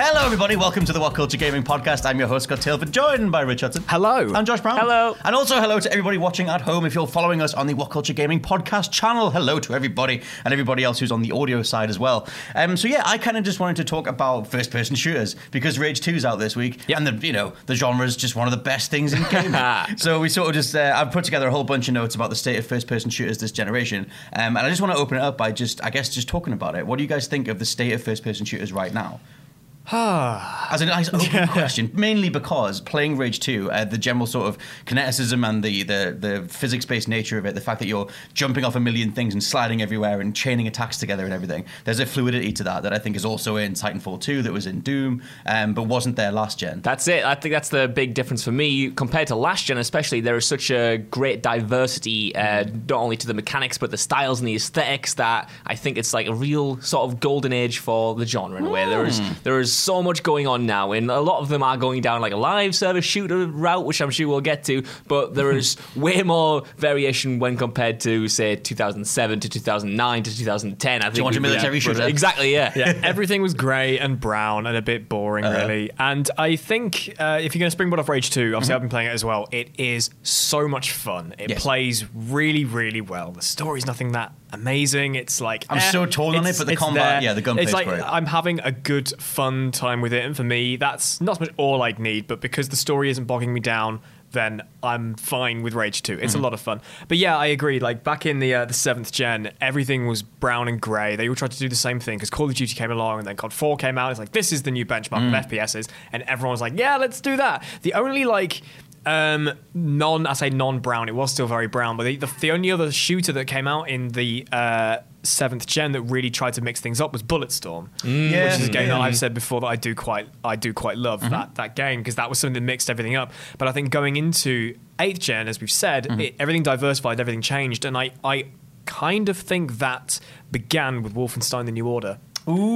Hello, everybody. Welcome to the What Culture Gaming Podcast. I'm your host, Scott Tailford, joined by Rich Hudson. Hello. I'm Josh Brown. Hello. And also hello to everybody watching at home. If you're following us on the What Culture Gaming Podcast channel, hello to everybody and everybody else who's on the audio side as well. Um, so yeah, I kind of just wanted to talk about first-person shooters because Rage 2 is out this week, Yep. and the you know the genre is just one of the best things in gaming. so we sort of just uh, I've put together a whole bunch of notes about the state of first-person shooters this generation, um, and I just want to open it up by just I guess just talking about it. What do you guys think of the state of first-person shooters right now? As a nice open question, mainly because playing Rage 2, uh, the general sort of kineticism and the, the, the physics based nature of it, the fact that you're jumping off a million things and sliding everywhere and chaining attacks together and everything, there's a fluidity to that that I think is also in Titanfall 2, that was in Doom, um, but wasn't there last gen. That's it. I think that's the big difference for me compared to last gen, especially. There is such a great diversity, uh, not only to the mechanics but the styles and the aesthetics. That I think it's like a real sort of golden age for the genre in a way. There is there is so much going on now, and a lot of them are going down like a live service shooter route, which I'm sure we'll get to. But there is way more variation when compared to say 2007 to 2009 to 2010. I think you want we- a military yeah, shooter? Exactly. Yeah. yeah, everything was grey and brown and a bit boring, really. And I think uh, if you're going to springboard off Rage 2, obviously I've been playing it as well, it is so much fun. It Yes. plays really, really well. The story's nothing that amazing. It's like. I'm eh, so torn on it, but the combat- there. yeah, the gunplay's It's like great. I'm having a good, fun time with it. And for me, that's not so much all I need, but because the story isn't bogging me down, then I'm fine with Rage 2. It's a lot of fun. But yeah, I agree. Like back in the uh, the seventh gen, everything was brown and grey. They all tried to do the same thing because Call of Duty came along and then COD 4 came out. It's like this is the new benchmark of FPSs, and everyone was like, yeah, let's do that. The only like um non I say non-brown, it was still very brown, but the, the, the only other shooter that came out in the uh seventh gen that really tried to mix things up was Bulletstorm, Yeah. which is a game that I've said before that I do quite I do quite love that that game because that was something that mixed everything up. But I think going into eighth gen, as we've said, it, everything diversified, everything changed, and I I kind of think that began with Wolfenstein: The New Order.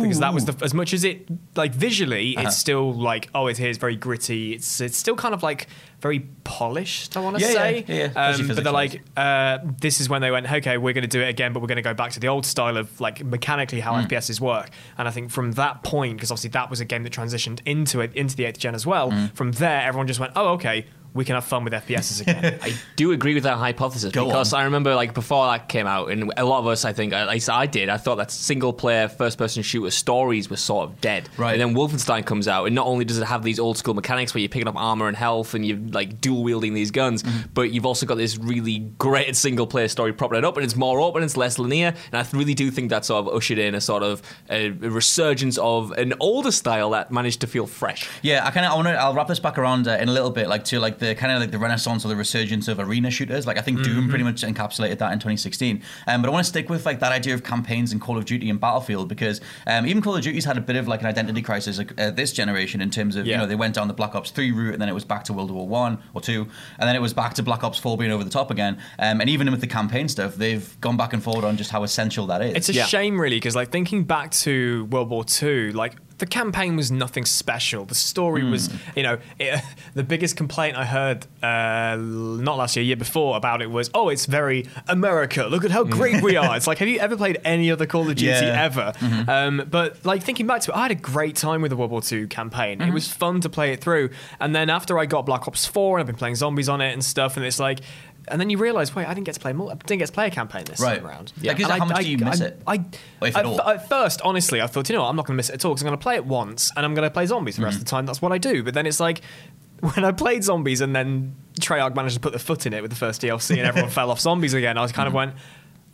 Because that was the as much as it like visually, it's still like oh, it's here, it's very gritty. It's it's still kind of like very polished. I want to Yeah, say, yeah, yeah, Um, but they're like, uh, this is when they went, okay, we're going to do it again, but we're going to go back to the old style of like mechanically how Hmm. FPSs work. And I think from that point, because obviously that was a game that transitioned into it into the eighth gen as well. Hmm. From there, everyone just went, oh, okay, we can have fun with FPSs again. I do agree with that hypothesis Go because on. I remember like before that came out, and a lot of us, I think, at least I did, I thought that single player first person shooter stories were sort of dead. Right. And then Wolfenstein comes out, and not only does it have these old school mechanics where you're picking up armor and health and you're like dual wielding these guns, Mm-hmm. but you've also got this really great single player story propping it up, and it's more open, it's less linear, and I really do think that sort of ushered in a sort of a, a resurgence of an older style that managed to feel fresh. Yeah, I kind of I want to. I'll wrap this back around uh, in a little bit, like to like the kind of like the renaissance or the resurgence of arena shooters. Like I think Doom pretty much encapsulated that in 2016. Um, but I want to stick with like that idea of campaigns in Call of Duty and Battlefield because um, even Call of Duty's had a bit of like an identity crisis uh, this generation in terms of you know they went down the Black Ops 3 route and then it was back to World War One or two and then it was back to Black Ops 4 being over the top again. Um, and even with the campaign stuff, they've gone back and forward on just how essential that is. It's a Yeah. shame, really, because like thinking back to World War Two, like the campaign was nothing special. The story was, you know, it, the biggest complaint I heard uh, not last year, year before about it was, oh, it's very America. Look at how great we are. It's like, have you ever played any other Call of Duty Yeah. ever? Um, but like thinking back to it, I had a great time with the World War II campaign. It was fun to play it through. And then after I got Black Ops 4 and I've been playing zombies on it and stuff, and it's like and then you realise, wait, I didn't get to play more. I didn't get to play a campaign this Right. time around. Like, is how much do you miss I, it? I, I- at first, honestly, I thought, you know what, I'm not going to miss it at all because I'm going to play it once and I'm going to play zombies the rest Mm. of the time. That's what I do. But then it's like when I played zombies and then Treyarch managed to put the foot in it with the first DLC and everyone fell off zombies again, I was kind of went.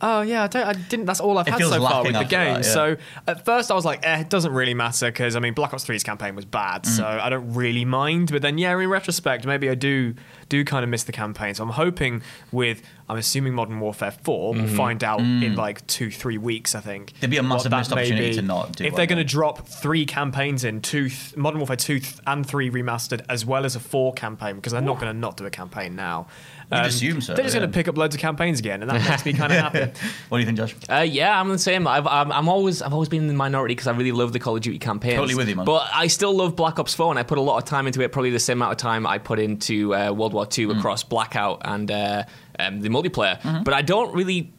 Oh yeah, I, don't, I didn't. That's all I've. It had so far with the game. that, yeah. So at first I was like, eh, it doesn't really matter because I mean, Black Ops 3's campaign was bad, so Mm. I don't really mind. But then, yeah, in retrospect, maybe I do do kind of miss the campaign. So I'm hoping with, I'm assuming Modern Warfare 4, we'll find out in like two, three weeks. I think Mm. There'd be a massive that missed opportunity to not do If one, they're going to drop three campaigns in, two, th- Modern Warfare 2 th- and 3 remastered, as well as a 4 campaign, because they're not going to not do a campaign now. Um, You'd assume so, They're just yeah. going to pick up loads of campaigns again, and that makes me kind of happy. What do you think, Josh? Uh, yeah, I'm the same. I've, I'm, I'm always I've always been in the minority because I really love the Call of Duty campaigns. Totally with you, man. But I still love Black Ops 4, and I put a lot of time into it. Probably the same amount of time I put into uh, World War II Mm. across Blackout and uh, um, the multiplayer. Mm-hmm. But I don't really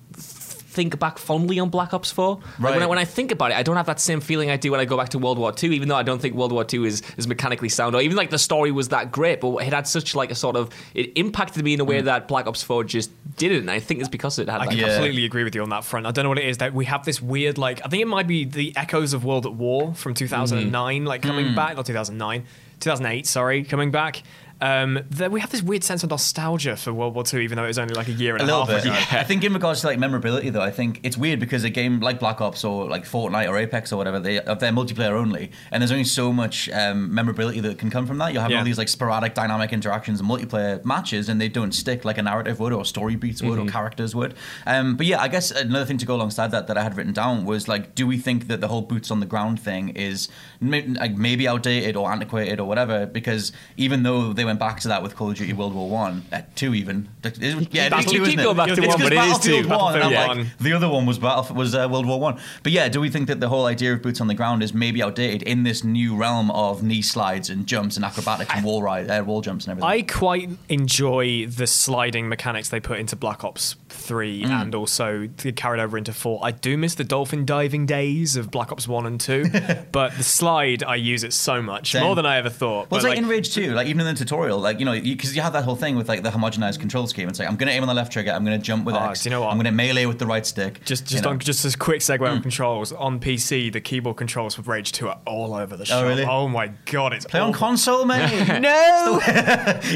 think back fondly on Black Ops 4. Like, when, I, when I think about it, I don't have that same feeling I do when I go back to World War II, even though I don't think World War II is, is mechanically sound or even like the story was that great, but it had such like a sort of it impacted me in a Mm. way that Black Ops 4 just didn't. I think it's because it had I Yeah. completely agree with you on that front. I don't know what it is that we have this weird, like, I think it might be the echoes of World at War from 2009, like coming Hmm. back, not 2009, 2008, sorry, coming back. Um, that we have this weird sense of nostalgia for World War II, even though it was only like a year and A a, little half bit. ago. I think in regards to like memorability, though, I think it's weird because a game like Black Ops or like Fortnite or Apex or whatever, they they're multiplayer only, and there's only so much um, memorability that can come from that. You're having Yeah. all these like sporadic dynamic interactions and multiplayer matches, and they don't stick like a narrative would or story beats would or characters would. Um, but yeah, I guess another thing to go alongside that that I had written down was like, do we think that the whole boots on the ground thing is may- like maybe outdated or antiquated or whatever? Because even though they went back to that with Call of Duty World War One, uh, two even, yeah, it's two, you keep going back to one, but it is Battlefield two. One, and I'm Battlefield like, the other one was Battle was uh, World War One. But yeah, do we think that the whole idea of boots on the ground is maybe outdated in this new realm of knee slides and jumps and acrobatics and wall ride, uh, wall jumps and everything? I quite enjoy the sliding mechanics they put into Black Ops 3 Mm. and also carried over into 4. I do miss the dolphin diving days of Black Ops 1 and 2, but the slide, I use it so much, Same. more than I ever thought. Well, it's But, like, in Rage 2, like even in the tutorial, like you know, because you, have that whole thing with like the homogenized control scheme. It's like I'm going to aim on the left trigger, I'm going to jump with Oh, X, do you know what? I'm going to melee with the right stick. Just, you just know. on, just as quick segue Mm. on controls on PC, the keyboard controls for Rage 2 are all over the shop. really? Oh my god, it's Play on console, mate. No,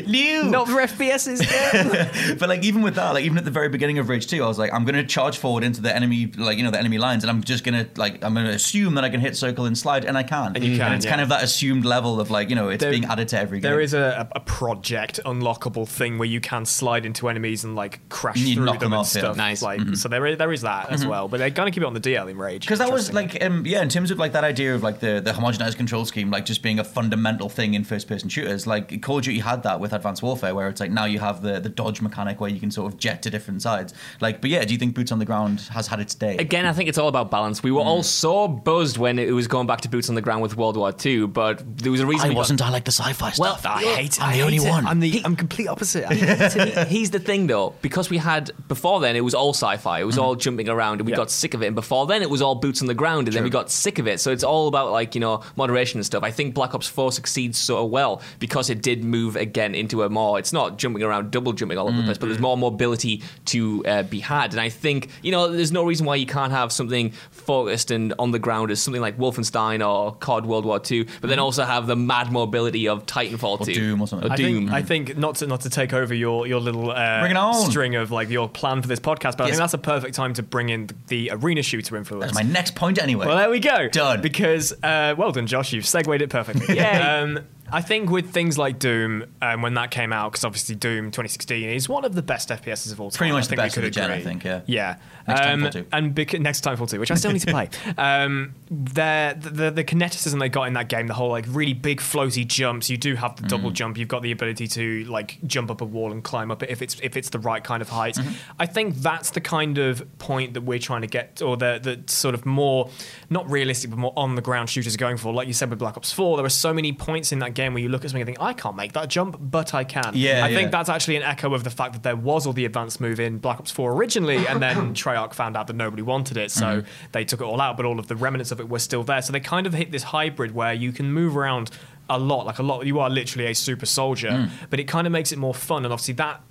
New. not for FPSs. but like even with that, like even at the very beginning of Rage 2, I was like, I'm gonna charge forward into the enemy, like you know, the enemy lines, and I'm just gonna like I'm gonna assume that I can hit circle and slide, and I can. And you mm. can, it's yeah. kind of that assumed level of like you know, it's There- being added to every game. There is a, a project unlockable thing where you can slide into enemies and like crash You through knock them them and off, yeah. stuff. Nice. Like mm-hmm. so, there is, there is that as mm-hmm. well. But they're gonna keep it on the DL in Rage because that was like um, yeah in terms of like that idea of like the the homogenized control scheme like just being a fundamental thing in first person shooters like call of duty had that with advanced warfare where it's like now you have the the dodge mechanic where you can sort of jet to different sides like but yeah do you think boots on the ground has had its day Again, I think it's all about balance. We were mm. all Mm. so buzzed when it was going back to boots on the ground with World War II, but there was a reason. I wasn't I like the sci-fi Well, stuff I hate it. I'm I the only it. one I'm the I'm complete opposite. I- To me, the thing though, because we had before then it was all sci-fi, it was mm-hmm. all jumping around, and we Yeah. got sick of it. And before then it was all boots on the ground, and then we got sick of it. So it's all about like you know moderation and stuff. I think Black Ops Four succeeds so well because it did move again into a more. It's not jumping around, double jumping all over the mm, place, but there's mm. more mobility to uh, be had. And I think you know there's no reason why you can't have something focused and on the ground as something like Wolfenstein or COD World War II, but then also have the mad mobility of Titanfall Or 2 Doom or something. Or I Doom. think, I think not to not to take over your your little uh, Bring it on. string of like your plan for this podcast, but I think that's a perfect time to bring in the arena shooter influence. that's my next point anyway Well, there we go. Done. Because, uh, well done, Josh. You've segued it perfectly. Yay. Um, I think with things like Doom, um, when that came out, because obviously Doom 2016 is one of the best FPSs of all time. Pretty much the best of could the gen, I think, yeah. Yeah. Next um, Titanfall 2. And bec- next Titanfall 2, which I still need to play. Um, the, the the kineticism they got in that game, the whole like really big floaty jumps. You do have the double Mm. jump. You've got the ability to like jump up a wall and climb up it if it's if it's the right kind of height. Mm-hmm. I think that's the kind of point that we're trying to get, or the the sort of more not realistic but more on the ground shooters are going for. Like you said with Black Ops 4, there are so many points in that game where you look at something and think, I can't make that jump, but I can. Yeah, I yeah. think that's actually an echo of the fact that there was all the advanced move in Black Ops 4 originally, and then Treyarch found out that nobody wanted it, so Mm-hmm. they took it all out, but all of the remnants of it were still there. So they kind of hit this hybrid where you can move around a lot, like a lot. You are literally a super soldier, Mm. but it kind of makes it more fun, and obviously that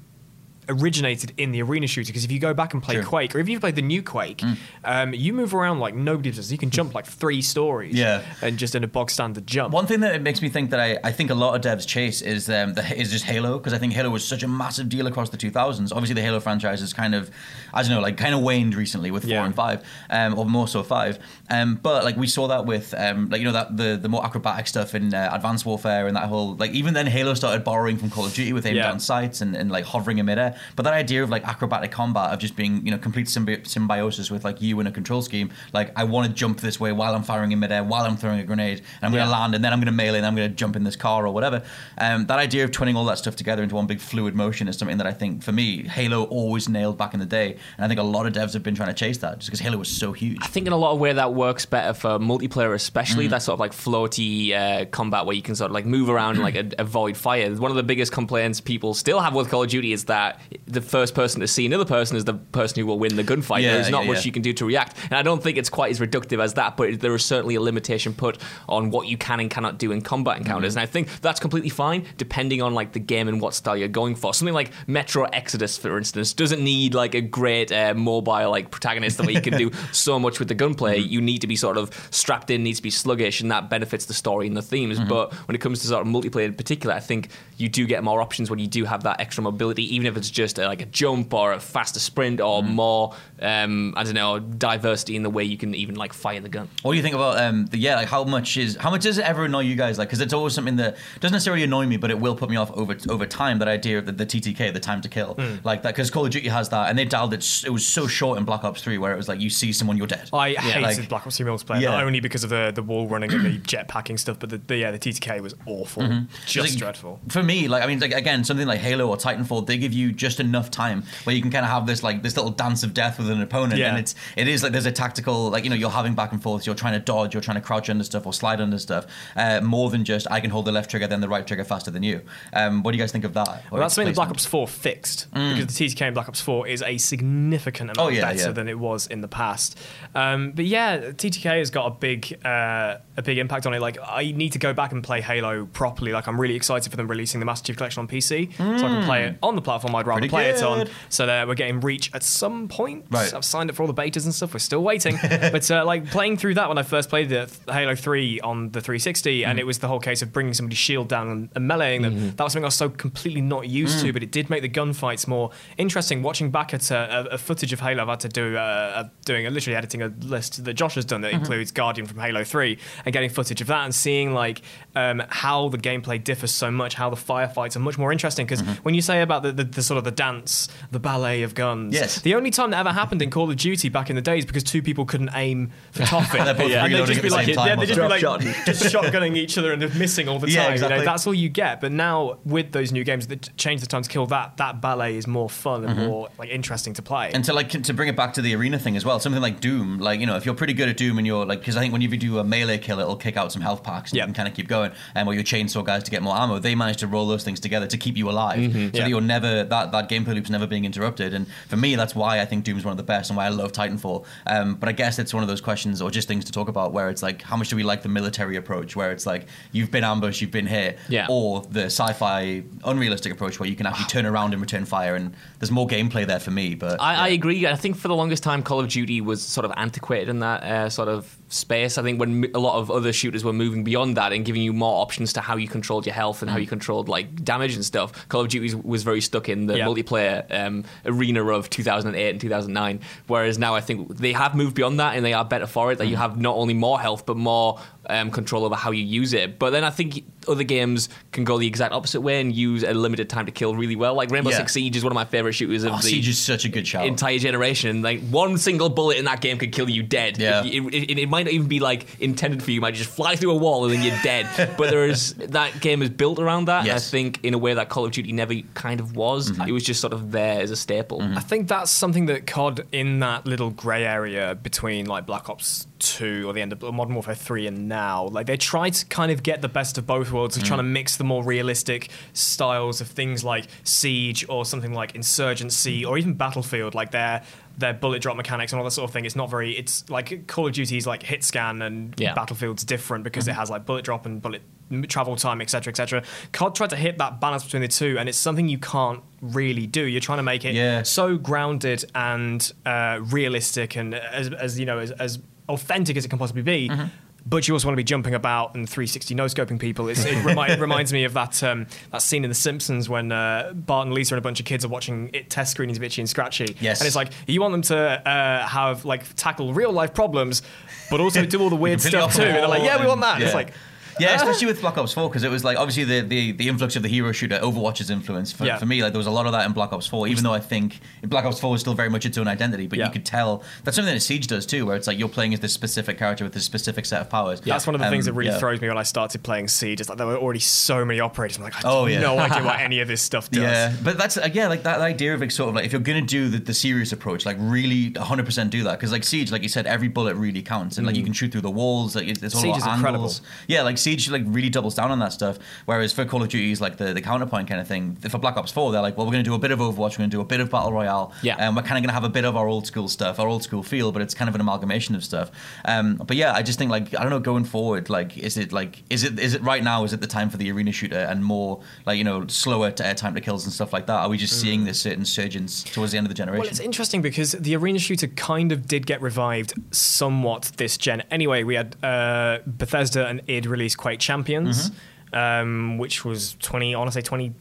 originated in the arena shooter because if you go back and play True. Mm. Quake or even if you play the new Quake, um, you move around like nobody does. You can jump like three stories, Yeah. and just in a bog standard jump. One thing that it makes me think that I, I think a lot of devs chase is um, the, is just Halo because I think Halo was such a massive deal across the 2000s. Obviously, the Halo franchise is kind of I don't know like kind of waned recently with four Yeah. and five, um, or more so five. Um, but like we saw that with um, like you know that the the more acrobatic stuff in uh, Advanced Warfare and that whole like even then Halo started borrowing from Call of Duty with aim Yeah. down sights and, and like hovering in midair. But that idea of like acrobatic combat of just being you know complete symbi- symbiosis with like you and a control scheme. Like I want to jump this way while I'm firing in midair, while I'm throwing a grenade, and I'm going Yeah. to land, and then I'm going to melee, and I'm going to jump in this car or whatever. Um, that idea of twinning all that stuff together into one big fluid motion is something that I think for me Halo always nailed back in the day, and I think a lot of devs have been trying to chase that just because Halo was so huge. I think in a lot of way that works better for multiplayer, Mm. especially that sort of like floaty uh, combat where you can sort of like move around and like a- avoid fire. One of the biggest complaints people still have with Call of Duty is that the first person to see another person is the person who will win the gunfight. Yeah, There's not yeah, much you can do to react, and I don't think it's quite as reductive as that. But there is certainly a limitation put on what you can and cannot do in combat encounters, Mm-hmm. and I think that's completely fine depending on like the game and what style you're going for. Something like Metro Exodus, for instance, doesn't need like a great uh, mobile like protagonist that you can do so much with the gunplay. Mm-hmm. You need to be sort of strapped in, needs to be sluggish, and that benefits the story and the themes. Mm-hmm. But when it comes to sort of multiplayer in particular, I think you do get more options when you do have that extra mobility, even if it's just uh, like a jump or a faster sprint or Mm-hmm. more, um, I don't know, diversity in the way you can even like fire the gun. What do you think about um the yeah like how much is how much does it ever annoy you guys like because it's always something that doesn't necessarily annoy me but it will put me off over over time that idea of the, the TTK the time to kill Hmm. like that because Call of Duty has that and they dialed it it was so short in Black Ops 3 where it was like you see someone you're dead I hated like- Black Ops 3 multiplayer, Yeah. not only because of the, the wall running and the jetpacking stuff, but the, the yeah the TTK was awful, just Mm-hmm. Like, dreadful. For me, like I mean, like again, something like Halo or Titanfall, they give you just enough time where you can kind of have this like this little dance of death with an opponent, Yeah. and it's it is like there's a tactical like you know you're having back and forth, you're trying to dodge, you're trying to crouch under stuff or slide under stuff, uh, more than just I can hold the left trigger then the right trigger faster than you. Um, what do you guys think of that? Well, that's something that Black? Ops 4 fixed because the TTK in Black Ops 4 is a significant amount Mm. Oh, yeah, better yeah. than it was in the past. Um, but yeah, TTK has got a big uh, a big impact on it. Like I need to go back and play Halo properly. Like I'm really excited for them releasing the Master Chief Collection on PC, so I can play it on the platform I'd rather play it on. So that we're getting Reach at some point. Right. I've signed up for all the betas and stuff. We're still waiting. but uh, like playing through that when I first played the Halo 3 on the 360, and it was the whole case of bringing somebody's shield down and, and meleeing them. That was something I was so completely not used to, but it did make the gunfights more interesting. Watching back at uh, a, a footage of Halo, I've had to do uh, a, doing a, literally editing a list that Josh has done that includes Guardian from Halo 3 and getting footage of that and seeing like um, how the gameplay differs so much, how the firefights are much more interesting. Because when you say about the, the, the sort of the dance, the ballet of guns, Yes. the only time that ever happened in Call of Duty back in the day is because two people couldn't aim for toffee. They're both and they'd reloading just be like, yeah, they'd just be like just shotgunning each other and just missing all the time. Yeah, You know, that's all you get. But now with those new games that change the time to kill, that that ballet is more fun and mm-hmm. more like interesting to play. And to like to bring it back to the arena thing as well, something like Doom, like you know, if you're pretty good at Doom and you're like, because I think when you do a melee kill, it'll kick out some health packs and Yeah. you can kind of keep going. Um, and where your chainsaw guys to get more ammo, they manage to roll those things together to keep you alive, mm-hmm. so Yeah. that you're never that that gameplay loop's never being interrupted. And for me, that's why I think Doom's one of the best and why I love Titanfall. Um, but I guess it's one of those questions or just things to talk about where it's like, how much do we like the military approach, where it's like you've been ambushed, you've been hit, Yeah. or the sci-fi unrealistic approach where you can actually turn around and return fire, and there's more gameplay there for me. But I, I agree. I think for the longest time, Call of Duty was sort of antiquated in that uh, sort of space. I think when a lot of other shooters were moving beyond that and giving you more options to how you controlled your health and how you controlled like damage and stuff, Call of Duty was, very stuck in the Yeah. multiplayer um, arena of 2008 and 2009. Whereas now I think they have moved beyond that and they are better for it. That you have not only more health but more um, control over how you use it. But then I think other games can go the exact opposite way and use a limited time to kill really well. Like Rainbow Yeah. Six Siege is one of my favorite shooters of Oh, the Siege is such a good shot. entire generation. Like one single bullet in that game could kill you dead. Yeah. It, it, it might not even be like intended for you. You might just fly through a wall and then you're dead. but there is that game is built around that. And I think in a way that Call of Duty never kind of was. Mm-hmm. It was just sort of there as a staple. I think that's something that COD in that little grey area between like Black Ops 2 or the end of Modern Warfare 3 and now, like they try to kind of get the best of both towards, of trying to mix the more realistic styles of things like Siege or something like Insurgency or even Battlefield, like their their bullet drop mechanics and all that sort of thing. It's not very. It's like Call of Duty's like hit scan and Yeah. Battlefield's different because it has like bullet drop and bullet travel time, etc., etc. COD tried to hit that balance between the two, and it's something you can't really do. You're trying to make it Yeah. so grounded and uh, realistic and as, as you know as, as authentic as it can possibly be. Mm-hmm. But you also want to be jumping about and 360 no scoping people. It's, it remi- reminds me of that um, that scene in The Simpsons when uh, Bart and Lisa and a bunch of kids are watching it test screenings of Itchy and Scratchy. Yes. and it's like you want them to uh, have like tackle real life problems, but also do all the weird stuff too. And they're like, yeah, we want that. And It's like. Yeah, especially with Black Ops 4, because it was like obviously the, the, the influx of the hero shooter, Overwatch's influence. For, Yeah. for me, like there was a lot of that in Black Ops 4, even though I think Black Ops 4 was still very much its own identity, but Yeah. you could tell that's something that Siege does too, where it's like you're playing as this specific character with this specific set of powers. Yeah. That's one of the things that Um, really throws me when I started playing Siege. Is like there were already so many operators. I'm like, I have Oh, yeah. no idea what any of this stuff does. Yeah, but that's uh, yeah, like that idea of like sort of like if you're gonna do the, the serious approach, like really 100 percent do that because like Siege, like you said, every bullet really counts, and like you can shoot through the walls. Like it's, it's all Mm. Siege about is incredible. angles. Yeah, like Siege like really doubles down on that stuff. Whereas for Call of Duty is like the, the counterpoint kind of thing. For Black Ops 4, they're like, well, we're gonna do a bit of Overwatch, we're gonna do a bit of Battle Royale, Yeah. and we're kind of gonna have a bit of our old school stuff, our old school feel, but it's kind of an amalgamation of stuff. Um, but yeah, I just think like I don't know, going forward, like is it like is it is it right now? Is it the time for the arena shooter and more like you know slower to air time to kills and stuff like that? Are we just seeing this certain surgence towards the end of the generation? Well, it's interesting because the arena shooter kind of did get revived somewhat this gen. Anyway, we had uh, Bethesda and id release Quake Champions, Mm-hmm. um, which was twenty. I want to say. Why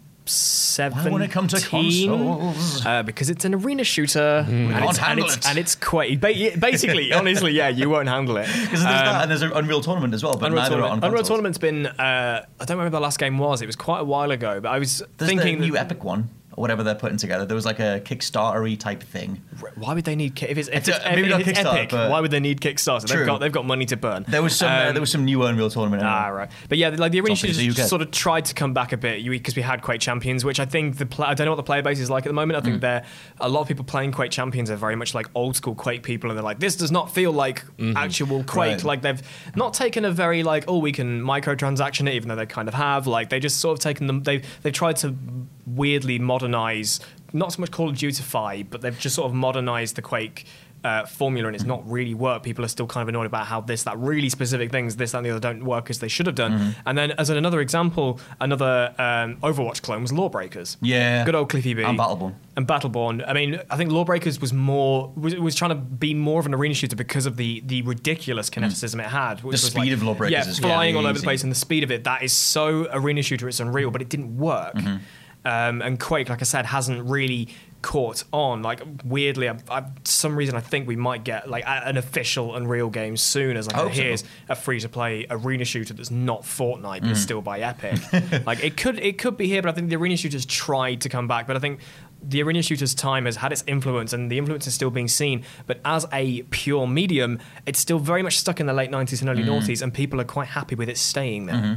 won't it come to consoles? Uh, because it's an arena shooter and, it's, and, it's, it. and it's quite basically, honestly, yeah, you won't handle it. Because there's that and there's an Unreal Tournament as well, but Um, Unreal neither Tournament. Unreal Tournament's been. Uh, I don't remember the last game was. It was quite a while ago, but I was There's thinking. the new that- Epic one whatever they're putting together. There was like a Kickstarter-y type thing. why would they need if it's, if It's maybe if not it's Kickstarter, epic? Why would they need Kickstarter? True. They've got they've got money to burn. There was some uh, Um, there was some new Unreal Tournament. Ah, right. But yeah, like the arena Something shooters for UK. sort of tried to come back a bit because we had Quake Champions, which I think the pla I don't know what the player base is like at the moment. I Mm. think they're a lot of people playing Quake Champions are very much like old school Quake people, and they're like, this does not feel like actual Quake. Mm-hmm. Right. Like they've not taken a very like, oh, we can microtransaction it, even though they kind of have. Like they just sort of taken them. They they've tried to weirdly modernize, not so much Call of Dutify, but they've just sort of modernized the Quake. Uh, formula and it's not really worked. People are still kind of annoyed about how this, that really specific things, this, that, and the other don't work as they should have done. Mm-hmm. And then, as another example, another um, Overwatch clone was Lawbreakers. Yeah. good old Cliffy B And Battleborn. and Battleborn. I mean, I think Lawbreakers was more was, was trying to be more of an arena shooter because of the the ridiculous kineticism it had. The speed like, of Lawbreakers yeah, is flying all over the place, and the speed of it that is so arena shooter. It's unreal, but it didn't work. Mm-hmm. Um, and Quake, like I said, hasn't really caught on. Like weirdly, I, I, some reason I think we might get like a, an official Unreal game soon. As like so. here's a free to play arena shooter that's not Fortnite but Mm. still by Epic. like it could it could be here, but I think the arena shooters tried to come back. But I think the arena shooters time has had its influence, and the influence is still being seen. But as a pure medium, it's still very much stuck in the late '90s and early Mm. noughties, and people are quite happy with it staying there.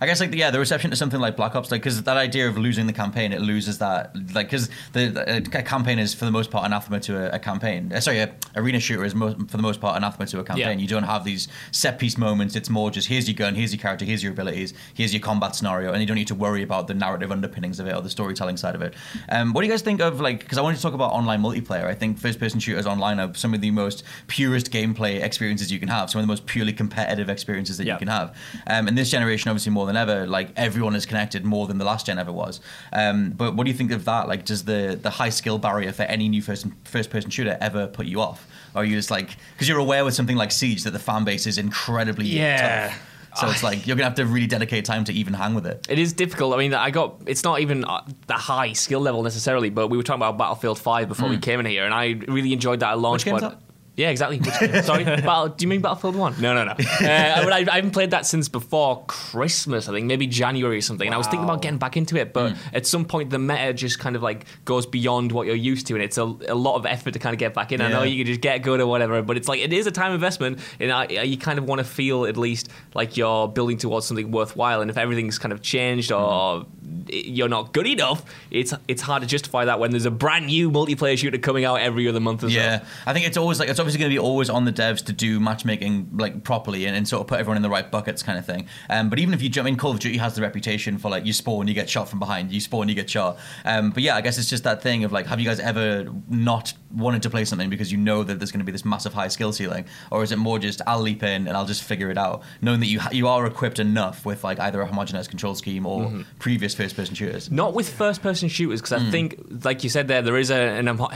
I guess like the, yeah, the reception to something like Black Ops, like because that idea of losing the campaign, it loses that like because the, the a campaign is for the most part anathema to a, a campaign. Uh, sorry, a arena shooter is mo- for the most part anathema to a campaign. Yeah. You don't have these set piece moments. It's more just here's your gun, here's your character, here's your abilities, here's your combat scenario, and you don't need to worry about the narrative underpinnings of it or the storytelling side of it. Um, what do you guys think of like? Because I wanted to talk about online multiplayer. I think first person shooters online are some of the most purest gameplay experiences you can have. Some of the most purely competitive experiences that Yeah. you can have. Um, and this generation, obviously, more than ever, like everyone is connected more than the last gen ever was. Um, but what do you think of that? Like, does the the high skill barrier for any new first first person shooter ever put you off? Or are you just like because you're aware with something like Siege that the fan base is incredibly Yeah. tough. So it's like you're gonna have to really dedicate time to even hang with it. It is difficult. I mean, I got it's not even uh, the high skill level necessarily, but we were talking about Battlefield 5 before we came in here, and I really enjoyed that at launch. Mm. Which game's but that? Yeah, exactly. Sorry, Battle, do you mean Battlefield 1? No, no, no. Uh, I, I haven't played that since before Christmas, I think, maybe January or something. And I was thinking about getting back into it, but Mm. at some point the meta just kind of like goes beyond what you're used to, and it's a, a lot of effort to kind of get back in. I know you can just get good or whatever, but it's like it is a time investment, and I, you kind of want to feel at least like you're building towards something worthwhile. And if everything's kind of changed or you're not good enough, it's it's hard to justify that when there's a brand new multiplayer shooter coming out every other month as well. Yeah, I think it's always like it's obviously going to be always on the devs to do matchmaking like properly and, and sort of put everyone in the right buckets kind of thing. Um, but even if you jump in, Call of Duty has the reputation for like you spawn, you get shot from behind, you spawn, you get shot. Um, but yeah, I guess it's just that thing of like, have you guys ever not wanted to play something because you know that there's going to be this massive high skill ceiling, or is it more just I'll leap in and I'll just figure it out, knowing that you ha- you are equipped enough with like either a homogenized control scheme or previous first person shooters. Not with first-person shooters, because Hmm. I think, like you said there, there is a, an, homo-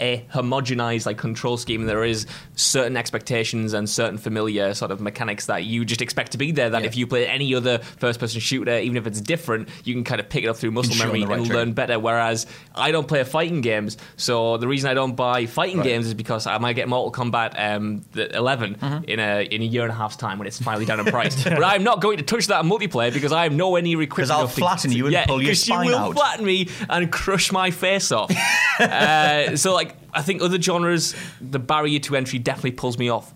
a homogenized like control scheme. There is certain expectations and certain familiar sort of mechanics that you just expect to be there. That Yeah. if you play any other first-person shooter, even if it's different, you can kind of pick it up through muscle memory right and trigger. learn better. Whereas I don't play fighting games, so the reason I don't buy fighting Right. games is because I might get Mortal Kombat um, 11 Mm-hmm. in a in a year and a half's time when it's finally down in price. but I'm not going to touch that multiplayer because I am nowhere near equipped 'Cause I'll enough to- flatten you and yeah, pull your 'cause spine you will out. flatten me and crush my face off. uh, so like I think other genres, the barrier to entry definitely pulls me off.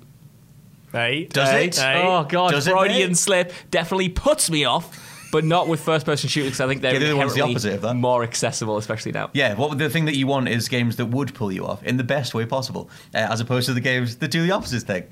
Right? Does hey, it? hey. Oh god, Does it, Freudian mate? slip definitely puts me off. But not with first-person shooters. 'cause I think they're Yeah, the other one's the opposite of that. more accessible, especially now. Yeah, what the thing that you want is games that would pull you off in the best way possible, uh, as opposed to the games that do the opposite thing.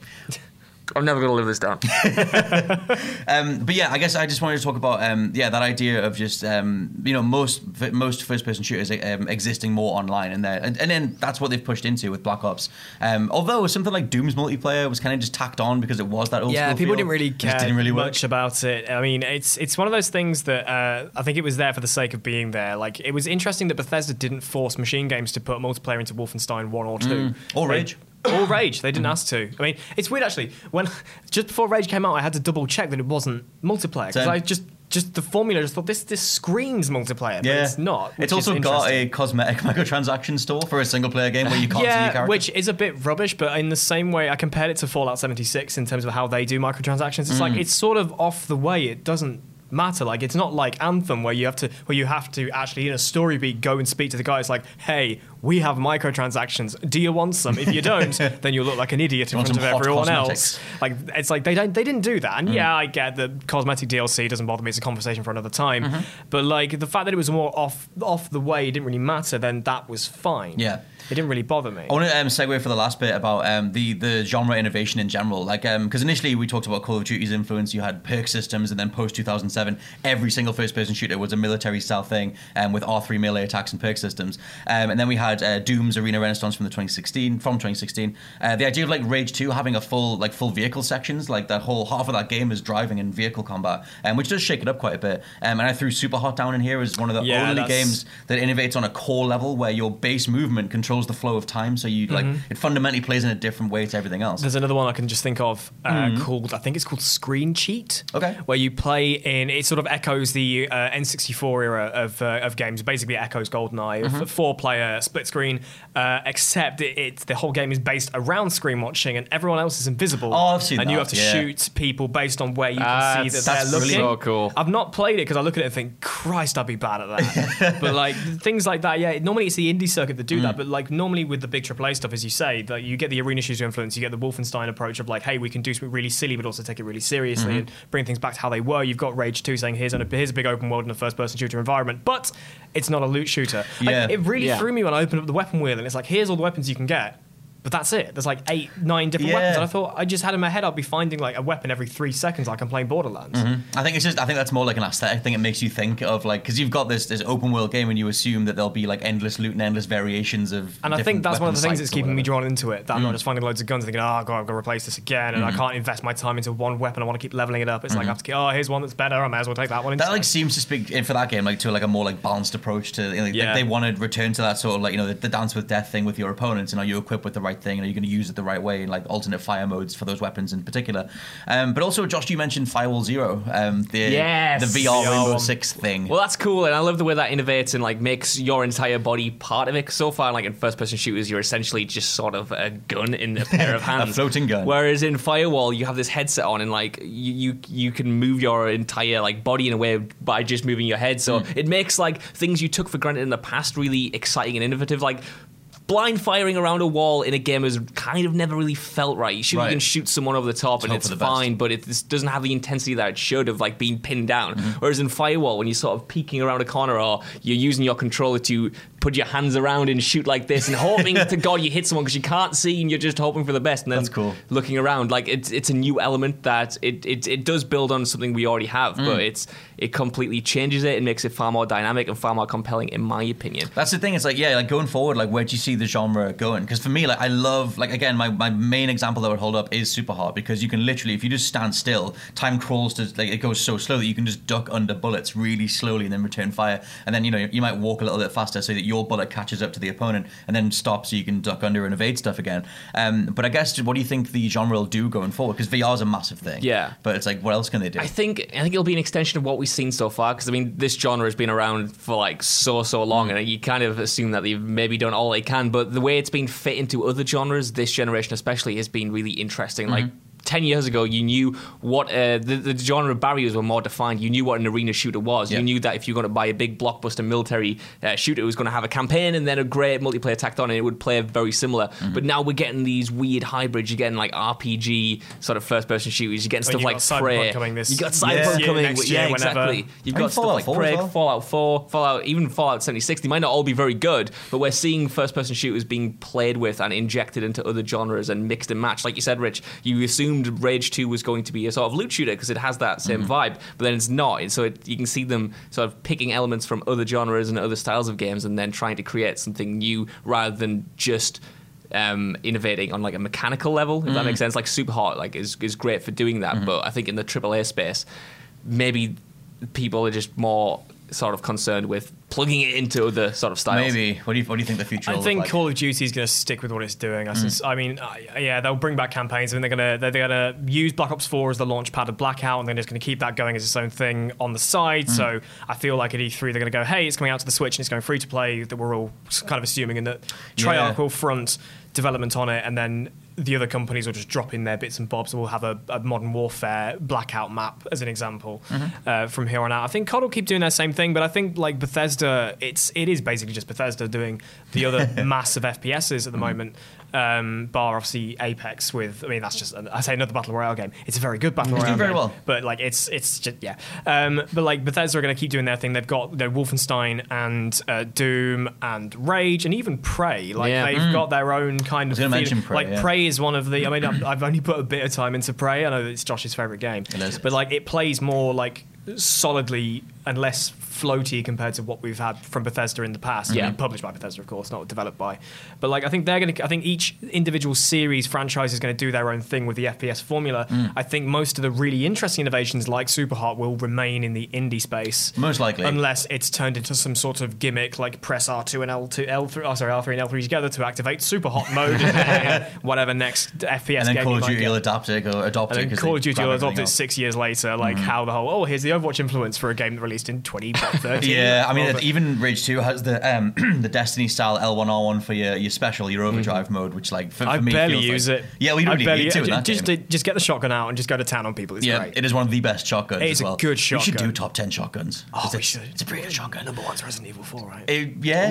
I'm never going to live this down. Um, but yeah, I guess I just wanted to talk about um, yeah that idea of just um, you know most most first person shooters um, existing more online and there, and, and then that's what they've pushed into with Black Ops. Um, although something like Doom's multiplayer was kind of just tacked on because it was that old yeah, people feel. didn't really care didn't really work. much about it. I mean, it's it's one of those things that uh, I think it was there for the sake of being there. Like, it was interesting that Bethesda didn't force Machine Games to put multiplayer into Wolfenstein One or Two, Mm. Or They- Rage. Or Rage, they didn't ask to. I mean, it's weird actually. When just before Rage came out, I had to double check that it wasn't multiplayer because I just just the formula just thought this this screams multiplayer, but Yeah, it's not. It's also got a cosmetic microtransaction store for a single player game where you can't see your yeah, character. which is a bit rubbish, but in the same way, I compared it to Fallout 76 in terms of how they do microtransactions. It's like Mm. it's sort of off the way. It doesn't matter. Like it's not like Anthem where you have to where you have to actually in a story beat go and speak to the guy. It's like, hey, we have microtransactions. Do you want some? If you don't, then you look like an idiot in front of everyone cosmetics? else. Like it's like they don't they didn't do that. And Mm. yeah, I get that cosmetic DLC doesn't bother me. It's a conversation for another time. Mm-hmm. But like the fact that it was more off off the way didn't really matter. Then that was fine. Yeah. It didn't really bother me. I want to um, segue for the last bit about um, the the genre innovation in general. Like, because initially we talked about Call of Duty's influence. You had perk systems, and then post 2007, every single first person shooter was a military style thing um, with R3 melee attacks and perk systems. Um, and then we had uh, Doom's Arena Renaissance from the 2016 from 2016. Uh, the idea of like Rage 2 having a full like full vehicle sections, like that whole half of that game is driving and vehicle combat, um, which does shake it up quite a bit. Um, and I threw Super Hot down in here as one of the Yeah, only that's- games that innovates on a core level where your base movement controls the flow of time. So you like it fundamentally plays in a different way to everything else. There's another one I can just think of uh, called I think it's called Screen Cheat. Mm-hmm. Okay. Where you play in it sort of echoes the uh, N64 era of uh, of games. Basically echoes GoldenEye, Mm-hmm. a four player split screen, uh, except it, it's the whole game is based around screen watching and everyone else is invisible. Oh, I've seen And you have to yeah. shoot people based on where you can see that that's they're looking. so cool. I've not played it because I look at it and think, Christ, I'd be bad at that. but like things like that, yeah. Normally it's the indie circuit that do Mm. that, but like like normally with the big AAA stuff, as you say, that you get the arena shooter influence, you get the Wolfenstein approach of like, hey, we can do something really silly, but also take it really seriously Mm-hmm. and bring things back to how they were. You've got Rage 2 saying here's, an, here's a big open world in a first person shooter environment, but it's not a loot shooter. Like, it really Yeah. threw me when I opened up the weapon wheel and it's like, here's all the weapons you can get. But that's it. There's like eight, nine different Yeah. weapons. And I thought I just had in my head I'd be finding like a weapon every three seconds like I'm playing Borderlands. Mm-hmm. I think it's just. I think that's more like an aesthetic thing. It makes you think of like because you've got this this open world game and you assume that there'll be like endless loot and endless variations of. And I think that's one of the things that's keeping me drawn into it. That I'm not mm. just finding loads of guns and thinking, oh, God, I've got to replace this again. And I mm-hmm. can't invest my time into one weapon. I want to keep leveling it up. It's like, mm-hmm. I have to keep, oh, here's one that's better. I may as well take that one instead. That instead. like seems to speak in for that game like to like a more like balanced approach to you know, like, Yeah. they want to return to that sort of like you know the, the dance with death thing with your opponents and are you equipped with the right thing and are you going to use it the right way and like alternate fire modes for those weapons in particular. Um, but also Josh, you mentioned Firewall Zero, um, the Yes. the VR VR Rainbow. Six thing. Well, that's cool, and I love the way that innovates and like makes your entire body part of it. so far, like in first-person shooters, you're essentially just sort of a gun in a pair of hands, a floating gun. Whereas in Firewall, you have this headset on, and like you you, you can move your entire like body in a way by just moving your head. So it makes like things you took for granted in the past really exciting and innovative. Like blind firing around a wall in a game has kind of never really felt right. You shoot, Right. you can shoot someone over the top and it's the best. fine, but it this doesn't have the intensity that it should of like being pinned down. Mm-hmm. Whereas in Firewall, when you're sort of peeking around a corner or you're using your controller to put your hands around and shoot like this and hoping to God you hit someone because you can't see and you're just hoping for the best and then That's cool. looking around like it's it's a new element that it it, it does build on something we already have, but Mm. it's it completely changes it and makes it far more dynamic and far more compelling in my opinion. That's the thing. It's like, yeah, like going forward, like where do you see the genre going? Because for me, like I love, like again, my, my main example that would hold up is Super Hot because you can literally, if you just stand still, time crawls to like it goes so slow that you can just duck under bullets really slowly and then return fire. And then you know you might walk a little bit faster so that your bullet catches up to the opponent and then stops so you can duck under and evade stuff again. Um, but I guess what do you think the genre will do going forward? Because VR is a massive thing. Yeah. But it's like, what else can they do? I think I think it'll be an extension of what we've seen so far because I mean this genre has been around for like so so long and you kind of assume that they've maybe done all they can but the way it's been fit into other genres this generation especially has been really interesting like 10 years ago, you knew what uh, the, the genre barriers were more defined. You knew what an arena shooter was. Yeah. You knew that if you're going to buy a big blockbuster military uh, shooter, it was going to have a campaign and then a great multiplayer tacked on, and it would play very similar. But now we're getting these weird hybrids. You're getting like RPG sort of first person shooters. You're getting When stuff you've like got Cyberpunk Prey. coming this- you got this Cyberpunk year, coming. next yeah, year, whenever. exactly. You've got mean, stuff Fallout like 4 Prey, well. Fallout 4, Fallout, even Fallout 76. They might not all be very good, but we're seeing first person shooters being played with and injected into other genres and mixed and matched. Like you said, Rich, you assumed Rage 2 was going to be a sort of loot shooter because it has that same mm-hmm. vibe, but then it's not. And so it, you can see them sort of picking elements from other genres and other styles of games and then trying to create something new rather than just. Um, innovating on like a mechanical level, if that mm. makes sense. Like Super Hot, like is is great for doing that, mm-hmm. but I think in the AAA space, maybe people are just more sort of concerned with plugging it into other sort of styles. Maybe. What do you What do you think the future? I will look think like? Call of Duty is going to stick with what it's doing. I, Mm. since, I mean, uh, yeah, they'll bring back campaigns. I mean, they're going to they're going to use Black Ops 4 as the launch pad of Blackout, and they're just going to keep that going as its own thing on the side. Mm. So I feel like at E3 they're going to go, hey, it's coming out to the Switch and it's going free to play. That we're all kind of assuming, and that Treyarch Yeah. will front development on it, and then the other companies will just drop in their bits and bobs. and We'll have a, a modern warfare blackout map as an example Mm-hmm. uh, from here on out. I think COD will keep doing that same thing, but I think like Bethesda, it's it is basically just Bethesda doing the other massive FPSs Mm-hmm. at the moment. Um, bar obviously Apex with, I mean that's just I say another battle royale game. It's a very good battle It's royale. doing very game, well. but like it's it's just yeah. Um, but like Bethesda are going to keep doing their thing. They've got their Wolfenstein and uh, Doom and Rage and even Prey. Like Yeah. they've got their own kind of Mm. gonna mention Prey, like yeah. Prey is one of the. I mean, I've, I've only put a bit of time into Prey. I know that it's Josh's favorite game, It is. but like it plays more like solidly and less floaty compared to what we've had from Bethesda in the past. Yeah. I mean, published by Bethesda, of course, not developed by. But like, I think they're going to. I think each individual series franchise is going to do their own thing with the FPS formula. Mm. I think most of the really interesting innovations, like Superhot, will remain in the indie space. Most likely. unless it's turned into some sort of gimmick, like press R two and L two L three. Oh, sorry, L three and L three together to activate Superhot mode. and whatever next FPS and then Call of Duty will adapt it or adopt And it. Call of Duty will adopt it six years later, like how the whole oh here's the Overwatch influence for a game that released in 2013. Yeah, I mean, even Rage Two has the um, the Destiny style L1R1 for your, your special, your overdrive mode, which like for, for I me barely use like, it. Yeah, we I don't barely- need to in that just, just get the shotgun out and just go to town on people. It's yeah, great. it is one of the best shotguns. It is as a well. good We should do top ten shotguns. Oh, we it's, should. It's a pretty good shotgun. Number one's Resident Evil 4, right? It- yeah,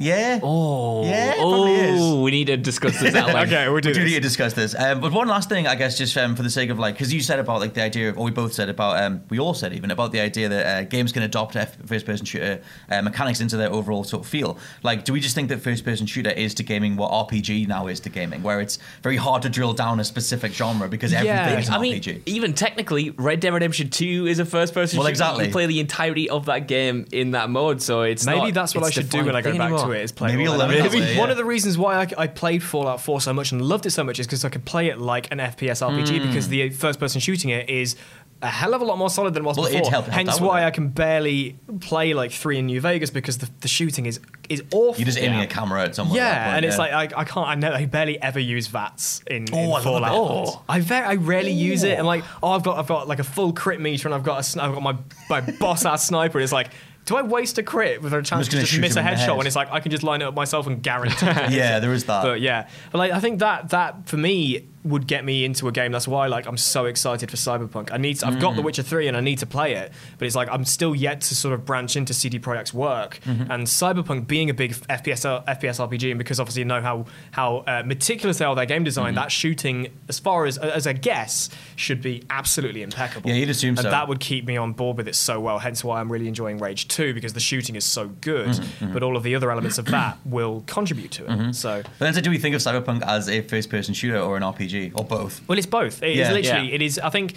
yeah, Oh, yeah. It oh, we need to discuss this length. okay, we'll do we do need to discuss this. Um, but one last thing, I guess, just um, for the sake of like, because you said about like the idea of, or we both said about, um, we all said even about the idea that uh, games can adopt F- first-person shooter uh, mechanics into their overall sort of feel. Like, do we just think that first-person shooter is to gaming what RPG now is to gaming, where it's very hard to drill down a specific genre because everything is an I mean, RPG? even technically, Red Dead Redemption 2 is a first person Well, shooter. exactly. You play the entirety of that game in that mode, so it's Maybe not- that's what I should do when I go thing back to anymore. it. Is play Maybe all you'll that. learn I mean, that way, One of the reasons why I, I played Fallout 4 so much and loved it so much is because I could play it like an FPS RPG because Hmm. the first person shooting it is a hell of a lot more solid than it was Well, it before. helped- helped Hence out why. I can barely play like three in New Vegas because the, the shooting is is awful. You're just aiming a camera at someone. at Yeah, point, and it's yeah. like I, I can't. I know I barely ever use VATS in, Oh, in I Fallout. that VATS. Oh. I very I rarely use it. I'm like, oh. oh, I've got I've got like a full crit meter, and I've got a, sn- I've got my my boss ass sniper. And it's like, do I waste a crit with a chance just to just miss a him in the headshot? head. When it's like I can just line it up myself and guarantee. yeah, there is that. But yeah, but like I think that that for me would get me into a game. That's why like I'm so excited for Cyberpunk. I need to, I've got Mm. The Witcher 3 and I need to play it, but it's like I'm still yet to sort of branch into CD Projekt's work. Mm-hmm. And Cyberpunk being a big FPS uh, FPS RPG and because obviously you know how how uh, meticulous they are their game design, Mm-hmm. that shooting as far as as a guess should be absolutely impeccable. Yeah, you'd assume and so. that would keep me on board with it so well. Hence why I'm really enjoying Rage 2 because the shooting is so good, Mm-hmm, but all of the other elements of that will contribute to it. So But then, so do we think of Cyberpunk as a first-person shooter or an RPG or both? Well, it's both. It is Yeah. literally. Yeah. It is. I think,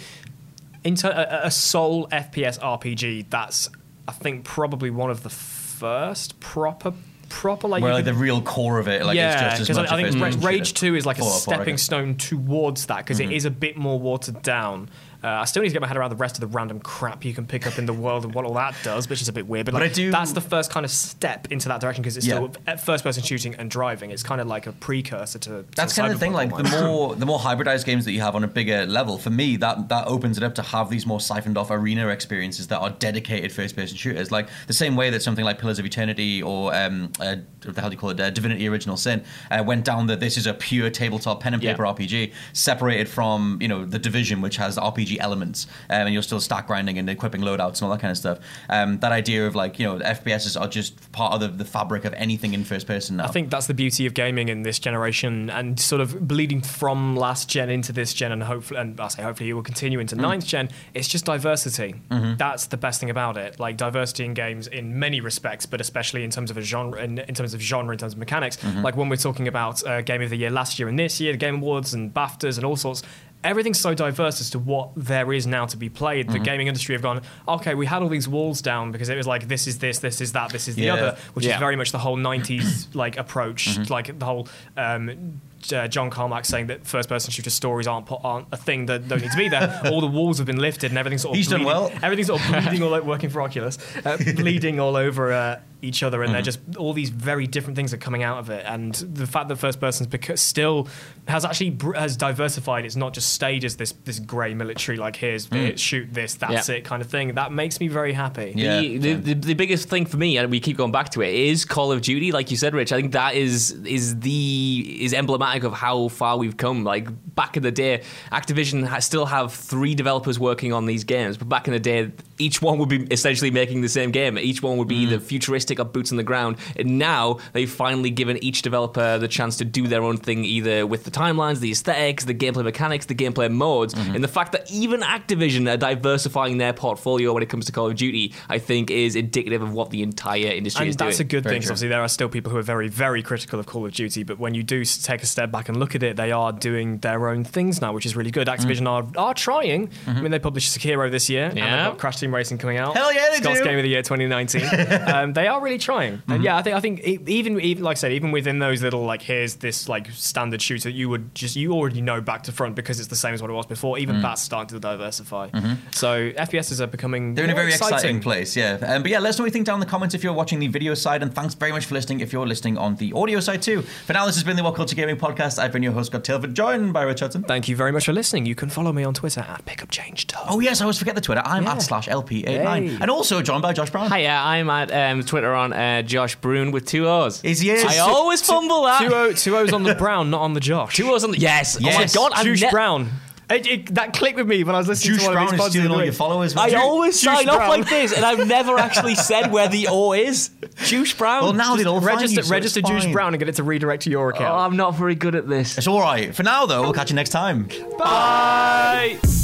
into a, a sole FPS RPG. That's I think probably one of the first proper proper like. Where like could- the real core of it, like yeah, it's just as because I, I, think Rage. Two is like a Fallout 4, I stepping stone towards that because Mm-hmm. is a bit more watered down. Uh, I still need to get my head around the rest of the random crap you can pick up in the world and what all that does, which is a bit weird. But, But like, I do- that's the first kind of step into that direction because it's Yeah. still first-person shooting and driving. It's kind of like a precursor to. to That's kind of the thing. Like the more the more hybridized games that you have on a bigger level, for me, that that opens it up to have these more siphoned off arena experiences that are dedicated first person shooters. Like the same way that something like Pillars of Eternity or um, uh, what the hell do you call it, uh, Divinity: Original Sin, uh, went down that this is a pure tabletop pen and Yeah. paper RPG, separated from you know the Division, which has RPG elements, um, and you're still stack grinding and equipping loadouts and all that kind of stuff. Um, that idea of like you know FPSs are just part of the, the fabric of anything in first person now. I think that's the beauty of gaming in this generation, and sort of bleeding from last gen into this gen, and hopefully, and I say hopefully, it will continue Mm. into ninth gen. It's just diversity. Mm-hmm. That's the best thing about it. Like diversity in games in many respects, but especially in terms of a genre, in, in terms of genre, in terms of mechanics. Mm-hmm. Like when we're talking about uh, Game of the Year last year and this year, the Game Awards and BAFTAs and all sorts. Everything's so diverse as to what there is now to be played. Mm-hmm. The gaming industry have gone, okay, we had all these walls down because it was like this is this, this is that, this is the Yeah. other, which Yeah. is very much the whole 90s like approach like the whole um, uh, John Carmack saying that first-person shooter stories aren't po- aren't a thing that don't need to be there. All the walls have been lifted and everything's sort of He's done bleeding, well. Everything's sort of bleeding all over, working for Oculus, uh, bleeding all over uh, each other, and they're mm-hmm. just all these very different things are coming out of it. And the fact that first person's beca- still has actually br- has diversified. It's not just stayed as this this grey military like here's mm. it, shoot this, that's Yeah. it kind of thing. That makes me very happy. Yeah, the, the, the, the biggest thing for me, and we keep going back to it, is Call of Duty. Like you said, Rich, I think that is is the is emblematic of how far we've come. Like back in the day, Activision ha- still have three developers working on these games, but back in the day, each one would be essentially making the same game. Each one would be mm. the futuristic or boots on the ground. And now they've finally given each developer the chance to do their own thing, either with the timelines, the aesthetics, the gameplay mechanics, the gameplay modes, and the fact that even Activision are diversifying their portfolio when it comes to Call of Duty, I think is indicative of what the entire industry and is that's doing. That's a good Very thing. 'cause true. Obviously, there are still people who are very, very critical of Call of Duty, but when you do take a step back and look at it, they are doing their own things now, which is really good. Activision Mm. are, are trying. I mean, they published Sekiro this year, and they've Yeah. got Crash Team Racing coming out. Hell yeah, they Scott's do. Game of the Year 2019. um, they are really trying, Mm-hmm. and yeah, I think I think even even like I said, even within those little like here's this like standard shooter, you would just you already know back to front because it's the same as what it was before. Even that's starting to diversify. So FPSs are becoming Mm-hmm. They're in a very exciting. exciting place, yeah. Um, but yeah, let us know what you think down in the comments if you're watching the video side, and thanks very much for listening if you're listening on the audio side too. For now, this has been the WhatCulture Gaming Podcast. I've been your host, Scott Tailford, joined by Rich Hudson. Thank you very much for listening. You can follow me on Twitter at pickupchange. Oh yes, I always forget the Twitter. I'm Yeah. at slash LP89. Hey. And also joined by Josh Brown. Hi, yeah, I'm at um, Twitter on uh, Josh Brown with two O's. Is he? I always fumble that. Two, o, two O's on the Brown, not on the Josh. Two O's on the yes. Yes. Oh my god, I'm Juice ne- Brown. It, it, that clicked with me when I was listening Juice to one Brown of is his stealing all your followers. I Ju- always Juice sign off Brown. like this, and I've never actually said where the O is. Juice Brown. Well, now they'll all find Register, you, so register it's Juice fine. Brown and get it to redirect to your Oh, account. I'm not very good at this. It's all right. For now, though, we'll catch you next time. Bye. Head